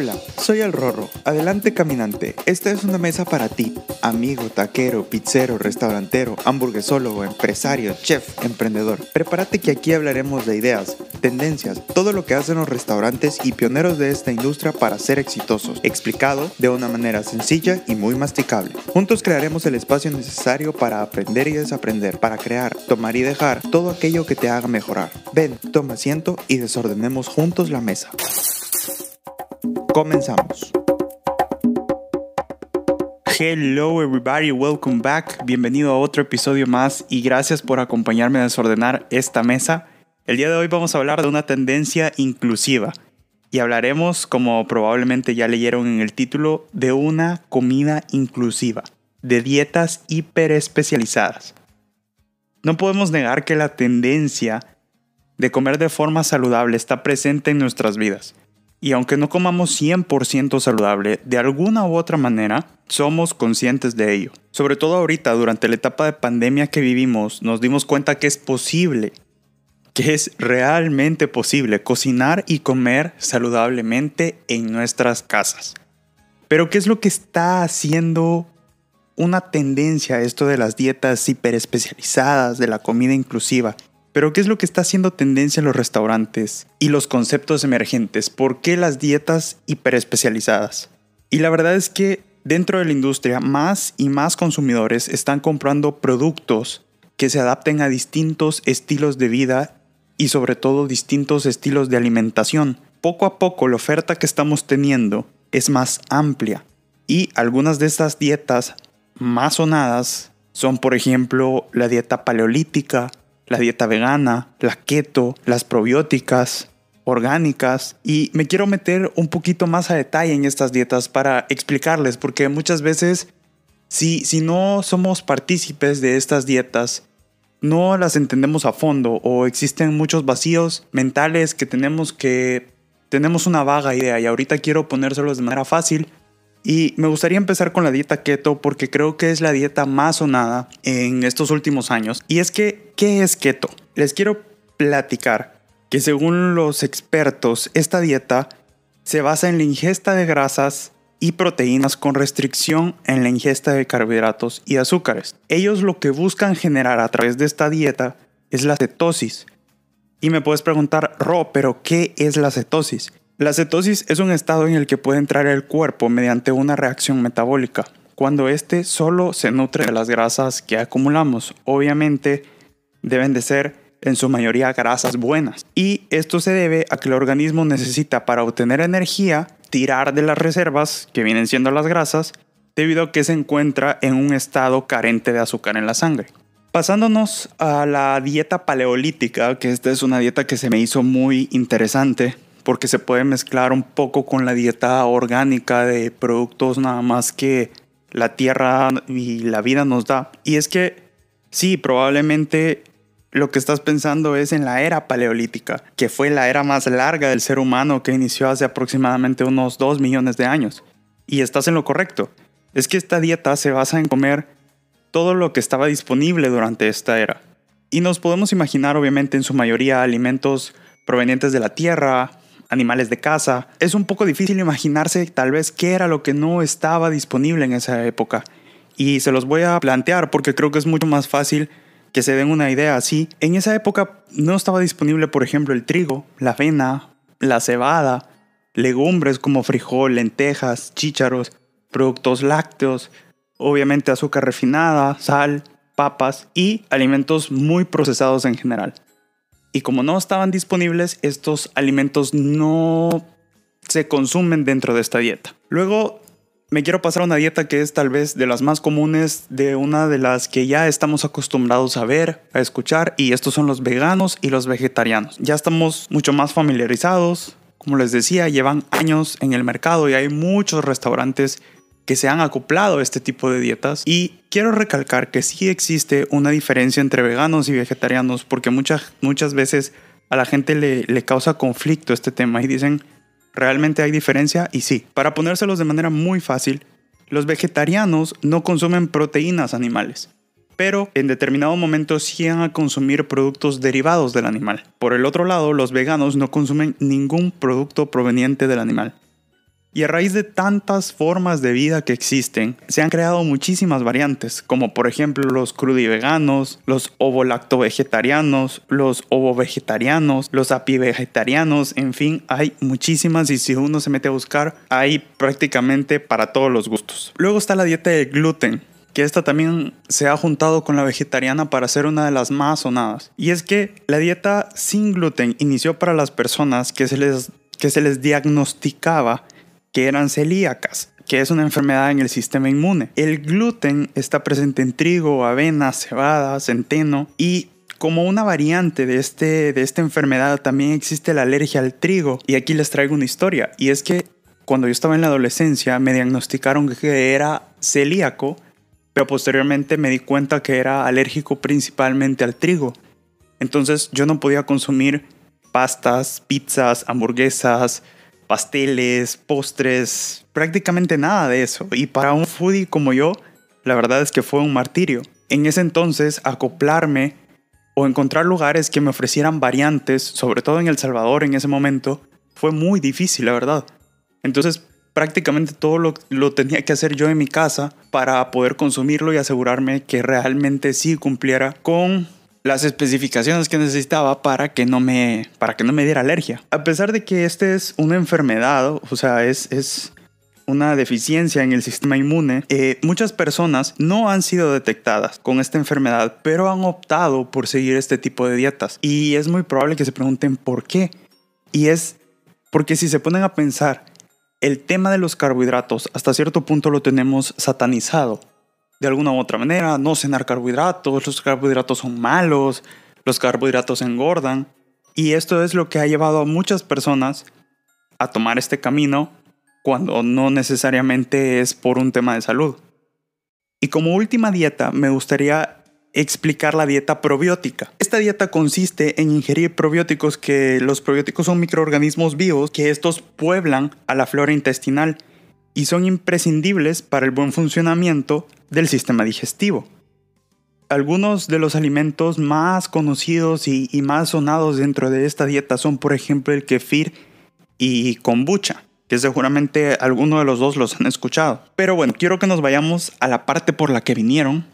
Hola, soy el Rorro. Adelante caminante. Esta es una mesa para ti, amigo, taquero, pizzero, restaurantero, hamburguesólogo, empresario, chef, emprendedor. Prepárate que aquí hablaremos de ideas, tendencias, todo lo que hacen los restaurantes y pioneros de esta industria para ser exitosos, explicado de una manera sencilla y muy masticable. Juntos crearemos el espacio necesario para aprender y desaprender, para crear, tomar y dejar todo aquello que te haga mejorar. Ven, toma asiento y desordenemos juntos la mesa. Comenzamos. Hello everybody, welcome back. Bienvenido a otro episodio más y gracias por acompañarme a desordenar esta mesa. El día de hoy vamos a hablar de una tendencia inclusiva y hablaremos, como probablemente ya leyeron en el título, de una comida inclusiva, de dietas hiperespecializadas. No podemos negar que la tendencia de comer de forma saludable está presente en nuestras vidas. Y aunque no comamos 100% saludable, de alguna u otra manera, somos conscientes de ello. Sobre todo ahorita, durante la etapa de pandemia que vivimos, nos dimos cuenta que es posible, que es realmente posible cocinar y comer saludablemente en nuestras casas. Pero ¿qué es lo que está haciendo una tendencia esto de las dietas hiperespecializadas, de la comida inclusiva? Pero ¿qué es lo que está haciendo tendencia en los restaurantes y los conceptos emergentes? ¿Por qué las dietas hiperespecializadas? Y la verdad es que dentro de la industria más y más consumidores están comprando productos que se adapten a distintos estilos de vida y sobre todo distintos estilos de alimentación. Poco a poco la oferta que estamos teniendo es más amplia y algunas de estas dietas más sonadas son por ejemplo la dieta paleolítica, la dieta vegana, la keto, las probióticas, orgánicas. Y me quiero meter un poquito más a detalle en estas dietas para explicarles porque muchas veces si, si no somos partícipes de estas dietas no las entendemos a fondo o existen muchos vacíos mentales que tenemos que tenemos una vaga idea. Y ahorita quiero ponérselos de manera fácil y me gustaría empezar con la dieta keto porque creo que es la dieta más sonada en estos últimos años. Y es que, ¿qué es keto? Les quiero platicar que según los expertos, esta dieta se basa en la ingesta de grasas y proteínas con restricción en la ingesta de carbohidratos y azúcares. Ellos lo que buscan generar a través de esta dieta es la cetosis. Y me puedes preguntar, Ro, pero ¿qué es la cetosis? La cetosis es un estado en el que puede entrar el cuerpo mediante una reacción metabólica, cuando éste solo se nutre de las grasas que acumulamos. Obviamente deben de ser en su mayoría grasas buenas. Y esto se debe a que el organismo necesita para obtener energía tirar de las reservas, que vienen siendo las grasas, debido a que se encuentra en un estado carente de azúcar en la sangre. Pasándonos a la dieta paleolítica, que esta es una dieta que se me hizo muy interesante, porque se puede mezclar un poco con la dieta orgánica de productos nada más que la tierra y la vida nos da. Y es que sí, probablemente lo que estás pensando es en la era paleolítica, que fue la era más larga del ser humano que inició hace aproximadamente unos 2 millones de años. Y estás en lo correcto. Es que esta dieta se basa en comer todo lo que estaba disponible durante esta era. Y nos podemos imaginar obviamente en su mayoría alimentos provenientes de la tierra, animales de caza. Es un poco difícil imaginarse tal vez qué era lo que no estaba disponible en esa época. Y se los voy a plantear porque creo que es mucho más fácil que se den una idea así. En esa época no estaba disponible, por ejemplo, el trigo, la avena, la cebada, legumbres como frijol, lentejas, chícharos, productos lácteos, obviamente azúcar refinada, sal, papas y alimentos muy procesados en general. Y como no estaban disponibles, estos alimentos no se consumen dentro de esta dieta. Luego me quiero pasar a una dieta que es tal vez de las más comunes, de una de las que ya estamos acostumbrados a ver, a escuchar, y estos son los veganos y los vegetarianos. Ya estamos mucho más familiarizados, como les decía, llevan años en el mercado y hay muchos restaurantes que se han acoplado este tipo de dietas y quiero recalcar que sí existe una diferencia entre veganos y vegetarianos porque muchas, muchas veces a la gente le, le causa conflicto este tema y dicen, ¿realmente hay diferencia? Y sí, para ponérselos de manera muy fácil, los vegetarianos no consumen proteínas animales, pero en determinado momento sí a consumir productos derivados del animal. Por el otro lado, los veganos no consumen ningún producto proveniente del animal. Y a raíz de tantas formas de vida que existen, se han creado muchísimas variantes, como por ejemplo los crudiveganos, los ovo-lacto-vegetarianos, los ovo-vegetarianos, los api-vegetarianos, en fin, hay muchísimas y si uno se mete a buscar, hay prácticamente para todos los gustos. Luego está la dieta de gluten, que esta también se ha juntado con la vegetariana para ser una de las más sonadas. Y es que la dieta sin gluten inició para las personas que se les, que se les diagnosticaba que eran celíacas, que es una enfermedad en el sistema inmune. El gluten está presente en trigo, avena, cebada, centeno y como una variante de, este, de esta enfermedad también existe la alergia al trigo. Y aquí les traigo una historia. Y es que cuando yo estaba en la adolescencia me diagnosticaron que era celíaco, pero posteriormente me di cuenta que era alérgico principalmente al trigo. Entonces yo no podía consumir pastas, pizzas, hamburguesas, pasteles, postres, prácticamente nada de eso. Y para un foodie como yo, la verdad es que fue un martirio. En ese entonces, acoplarme o encontrar lugares que me ofrecieran variantes, sobre todo en El Salvador en ese momento, fue muy difícil, la verdad. Entonces, prácticamente todo lo, lo, tenía que hacer yo en mi casa para poder consumirlo y asegurarme que realmente sí cumpliera con las especificaciones que necesitaba para que no me, para que no me diera alergia. A pesar de que este es una enfermedad, o sea, es, es una deficiencia en el sistema inmune, eh, muchas personas no han sido detectadas con esta enfermedad, pero han optado por seguir este tipo de dietas. Y es muy probable que se pregunten por qué. Y es porque si se ponen a pensar, el tema de los carbohidratos hasta cierto punto lo tenemos satanizado de alguna u otra manera, no cenar carbohidratos, los carbohidratos son malos, los carbohidratos engordan. Y esto es lo que ha llevado a muchas personas a tomar este camino cuando no necesariamente es por un tema de salud. Y como última dieta me gustaría explicar la dieta probiótica. Esta dieta consiste en ingerir probióticos que los probióticos son microorganismos vivos que estos pueblan a la flora intestinal y son imprescindibles para el buen funcionamiento del sistema digestivo. Algunos de los alimentos más conocidos y, más sonados dentro de esta dieta son por ejemplo el kefir y kombucha, que seguramente alguno de los dos los han escuchado. Pero bueno, quiero que nos vayamos a la parte por la que vinieron,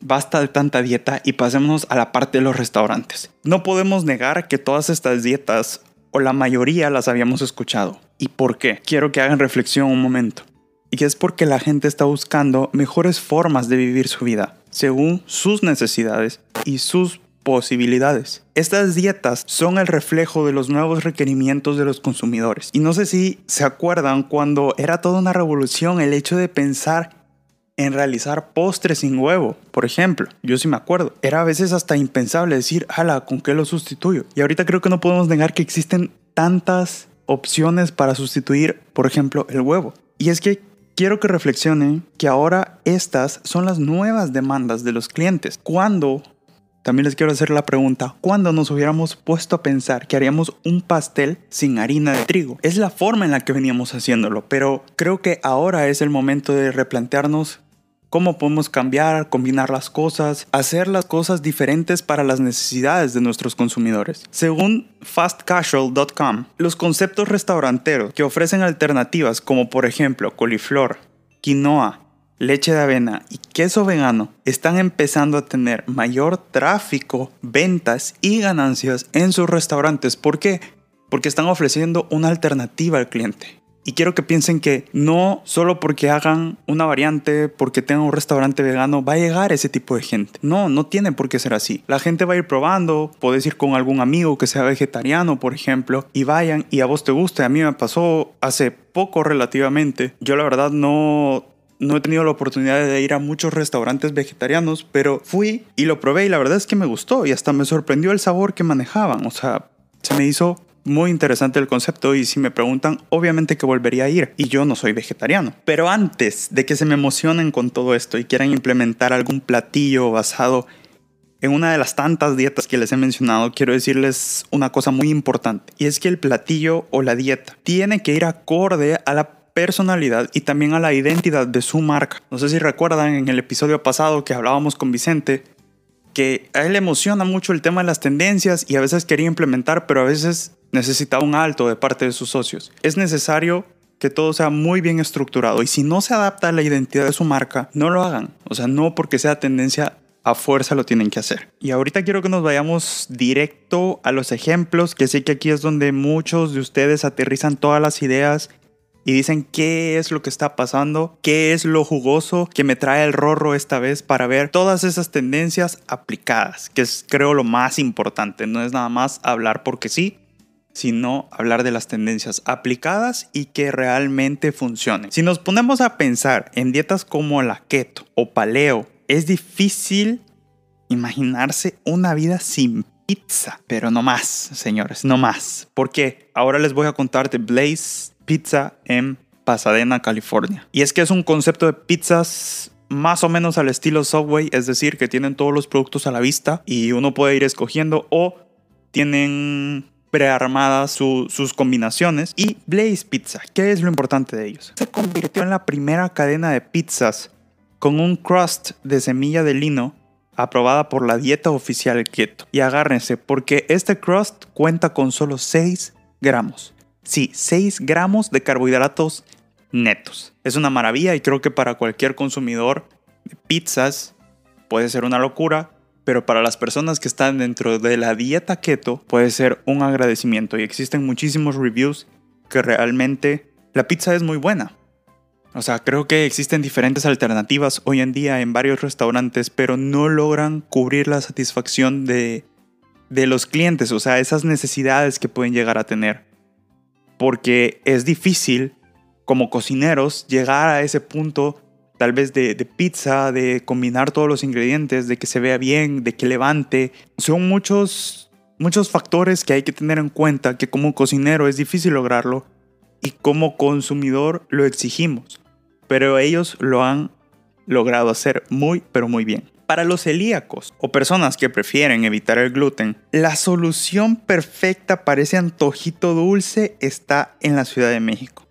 basta de tanta dieta y pasémonos a la parte de los restaurantes. No podemos negar que todas estas dietas, o la mayoría las habíamos escuchado. ¿Y por qué? Quiero que hagan reflexión un momento y es porque la gente está buscando mejores formas de vivir su vida, según sus necesidades y sus posibilidades. Estas dietas son el reflejo de los nuevos requerimientos de los consumidores. Y no sé si se acuerdan cuando era toda una revolución el hecho de pensar en realizar postres sin huevo, por ejemplo. Yo sí me acuerdo. Era a veces hasta impensable decir, ala, ¿con qué lo sustituyo? Y ahorita creo que no podemos negar que existen tantas opciones para sustituir, por ejemplo, el huevo. Y es que quiero que reflexionen que ahora estas son las nuevas demandas de los clientes. Cuando, también les quiero hacer la pregunta, ¿cuándo nos hubiéramos puesto a pensar que haríamos un pastel sin harina de trigo? Es la forma en la que veníamos haciéndolo, pero creo que ahora es el momento de replantearnos cómo podemos cambiar, combinar las cosas, hacer las cosas diferentes para las necesidades de nuestros consumidores. Según fastcasual.com, los conceptos restauranteros que ofrecen alternativas como por ejemplo coliflor, quinoa, leche de avena y queso vegano están empezando a tener mayor tráfico, ventas y ganancias en sus restaurantes. ¿Por qué? Porque están ofreciendo una alternativa al cliente. Y quiero que piensen que no solo porque hagan una variante, porque tengan un restaurante vegano, va a llegar ese tipo de gente. No, no tiene por qué ser así. La gente va a ir probando, puedes ir con algún amigo que sea vegetariano, por ejemplo, y vayan y a vos te guste. A mí me pasó hace poco relativamente. Yo la verdad no no he tenido la oportunidad de ir a muchos restaurantes vegetarianos, pero fui y lo probé y la verdad es que me gustó y hasta me sorprendió el sabor que manejaban. O sea, se me hizo muy interesante el concepto y si me preguntan, obviamente que volvería a ir. Y yo no soy vegetariano. Pero antes de que se me emocionen con todo esto y quieran implementar algún platillo basado en una de las tantas dietas que les he mencionado, quiero decirles una cosa muy importante. Y es que el platillo o la dieta tiene que ir acorde a la personalidad y también a la identidad de su marca. No sé si recuerdan en el episodio pasado que hablábamos con Vicente que a él le emociona mucho el tema de las tendencias y a veces quería implementar, pero a veces necesitaba un alto de parte de sus socios. Es necesario que todo sea muy bien estructurado. Y si no se adapta a la identidad de su marca, no lo hagan. O sea, no porque sea tendencia a fuerza lo tienen que hacer. Y ahorita quiero que nos vayamos directo a los ejemplos, que sé que aquí es donde muchos de ustedes aterrizan todas las ideas y dicen qué es lo que está pasando, qué es lo jugoso que me trae el rorro esta vez para ver todas esas tendencias aplicadas, que es creo lo más importante, no es nada más hablar porque sí, sino hablar de las tendencias aplicadas y que realmente funcionen. Si nos ponemos a pensar en dietas como la keto o paleo, es difícil imaginarse una vida sin pizza, pero no más, señores, no más. Porque ahora les voy a contar de Blaze Pizza en Pasadena, California. Y es que es un concepto de pizzas más o menos al estilo Subway, es decir, que tienen todos los productos a la vista y uno puede ir escogiendo o tienen prearmadas sus combinaciones. Y Blaze Pizza, ¿qué es lo importante de ellos? Se convirtió en la primera cadena de pizzas con un crust de semilla de lino aprobada por la dieta oficial keto. Y agárrense, porque este crust cuenta con solo 6 gramos. Sí, 6 gramos de carbohidratos netos. Es una maravilla y creo que para cualquier consumidor de pizzas puede ser una locura, pero para las personas que están dentro de la dieta keto puede ser un agradecimiento y existen muchísimos reviews que realmente la pizza es muy buena. O sea, creo que existen diferentes alternativas hoy en día en varios restaurantes, pero no logran cubrir la satisfacción de, de los clientes, o sea, esas necesidades que pueden llegar a tener. Porque es difícil como cocineros llegar a ese punto tal vez de, pizza, de combinar todos los ingredientes, de que se vea bien, de que levante. Son muchos, muchos factores que hay que tener en cuenta que como cocinero es difícil lograrlo y como consumidor lo exigimos. Pero ellos lo han logrado hacer muy, pero muy bien. Para los celíacos o personas que prefieren evitar el gluten, la solución perfecta para ese antojito dulce está en la Ciudad de México.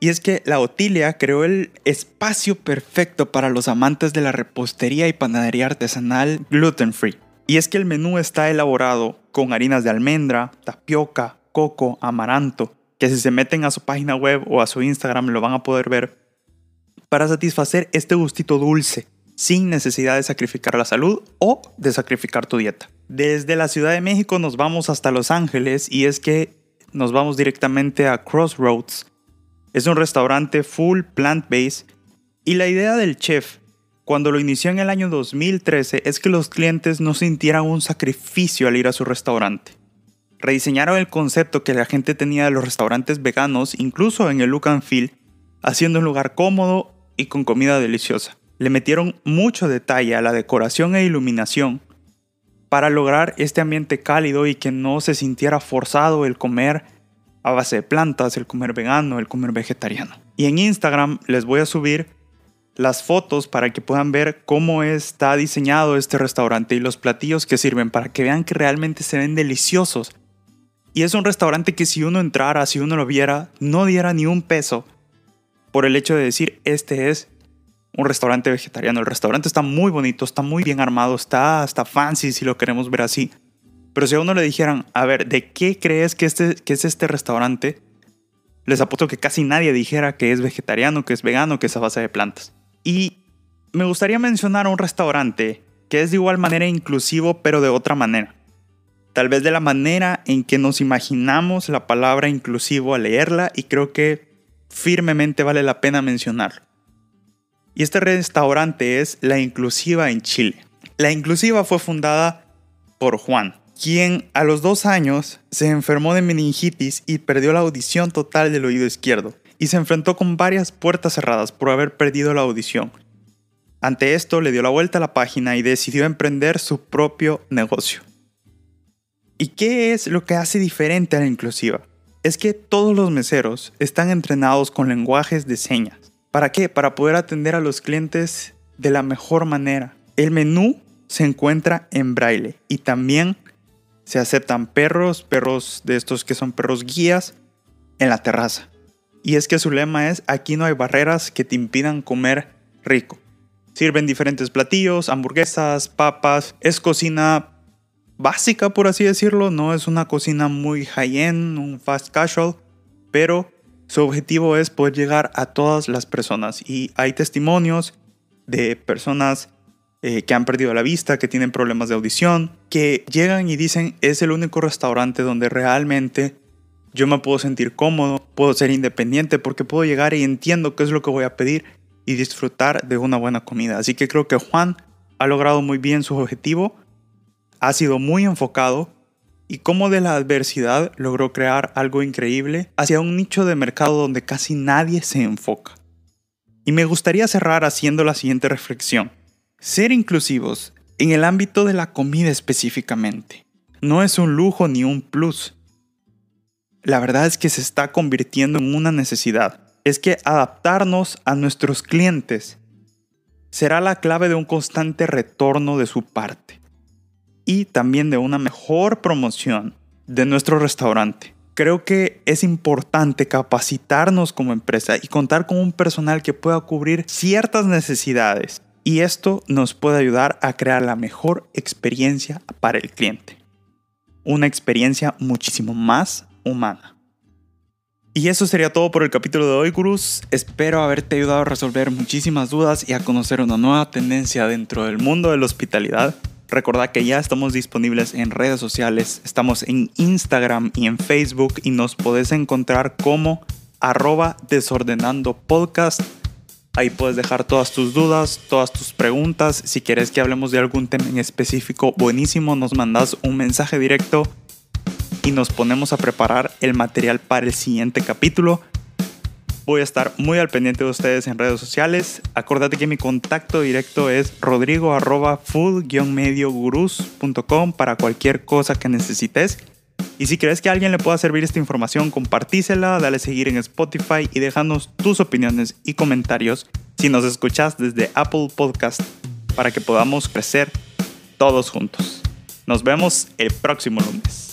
Y es que la Otilia creó el espacio perfecto para los amantes de la repostería y panadería artesanal gluten free. Y es que el menú está elaborado con harinas de almendra, tapioca, coco, amaranto, que si se meten a su página web o a su Instagram lo van a poder ver, para satisfacer este gustito dulce, sin necesidad de sacrificar la salud o de sacrificar tu dieta. Desde la Ciudad de México nos vamos hasta Los Ángeles y es que nos vamos directamente a Crossroads, es un restaurante full plant-based y la idea del chef cuando lo inició en el año 2013 es que los clientes no sintieran un sacrificio al ir a su restaurante. Rediseñaron el concepto que la gente tenía de los restaurantes veganos, incluso en el look and feel, haciendo un lugar cómodo y con comida deliciosa. Le metieron mucho detalle a la decoración e iluminación para lograr este ambiente cálido y que no se sintiera forzado el comer a base de plantas, el comer vegano, el comer vegetariano. Y en Instagram les voy a subir las fotos para que puedan ver cómo está diseñado este restaurante y los platillos que sirven para que vean que realmente se ven deliciosos. Y es un restaurante que si uno entrara, si uno lo viera, no diera ni un peso por el hecho de decir este es un restaurante vegetariano. El restaurante está muy bonito, está muy bien armado, está hasta fancy si lo queremos ver así. Pero si a uno le dijeran, a ver, ¿de qué crees que, este, que es este restaurante? Les apuesto que casi nadie dijera que es vegetariano, que es vegano, que es a base de plantas. Y me gustaría mencionar un restaurante que es de igual manera inclusivo, pero de otra manera. Tal vez de la manera en que nos imaginamos la palabra inclusivo al leerla y creo que firmemente vale la pena mencionarlo. Y este restaurante es La Inclusiva en Chile. La Inclusiva fue fundada por Juan, quien a los dos años se enfermó de meningitis y perdió la audición total del oído izquierdo, y se enfrentó con varias puertas cerradas por haber perdido la audición. Ante esto le dio la vuelta a la página y decidió emprender su propio negocio. ¿Y qué es lo que hace diferente a la inclusiva? Es que todos los meseros están entrenados con lenguajes de señas. ¿Para qué? Para poder atender a los clientes de la mejor manera. El menú se encuentra en braille y también se aceptan perros, perros de estos que son perros guías, en la terraza. Y es que su lema es, aquí no hay barreras que te impidan comer rico. Sirven diferentes platillos, hamburguesas, papas. Es cocina básica, por así decirlo. No es una cocina muy high-end, un fast casual. Pero Su objetivo es poder llegar a todas las personas y hay testimonios de personas eh, que han perdido la vista, que tienen problemas de audición, que llegan y dicen es el único restaurante donde realmente yo me puedo sentir cómodo, puedo ser independiente porque puedo llegar y entiendo qué es lo que voy a pedir y disfrutar de una buena comida. Así que creo que Juan ha logrado muy bien su objetivo, ha sido muy enfocado y como de la adversidad logró crear algo increíble hacia un nicho de mercado donde casi nadie se enfoca. Y me gustaría cerrar haciendo la siguiente reflexión. Ser inclusivos en el ámbito de la comida específicamente no es un lujo ni un plus. La verdad es que se está convirtiendo en una necesidad. Es que adaptarnos a nuestros clientes será la clave de un constante retorno de su parte y también de una mejor promoción de nuestro restaurante. Creo que es importante capacitarnos como empresa y contar con un personal que pueda cubrir ciertas necesidades y esto nos puede ayudar a crear la mejor experiencia para el cliente. Una experiencia muchísimo más humana. Y eso sería todo por el capítulo de hoy, gurús. Espero haberte ayudado a resolver muchísimas dudas y a conocer una nueva tendencia dentro del mundo de la hospitalidad. Recordad que ya estamos disponibles en redes sociales, estamos en Instagram y en Facebook y nos podés encontrar como arroba desordenando podcast. Ahí puedes dejar todas tus dudas, todas tus preguntas. Si quieres que hablemos de algún tema en específico, buenísimo, nos mandas un mensaje directo y nos ponemos a preparar el material para el siguiente capítulo. Voy a estar muy al pendiente de ustedes en redes sociales. Acordate que mi contacto directo es rodrigo food-mediogurus.com para cualquier cosa que necesites. Y si crees que a alguien le pueda servir esta información, compartísela, dale seguir en Spotify y déjanos tus opiniones y comentarios si nos escuchas desde Apple Podcast para que podamos crecer todos juntos. Nos vemos el próximo lunes.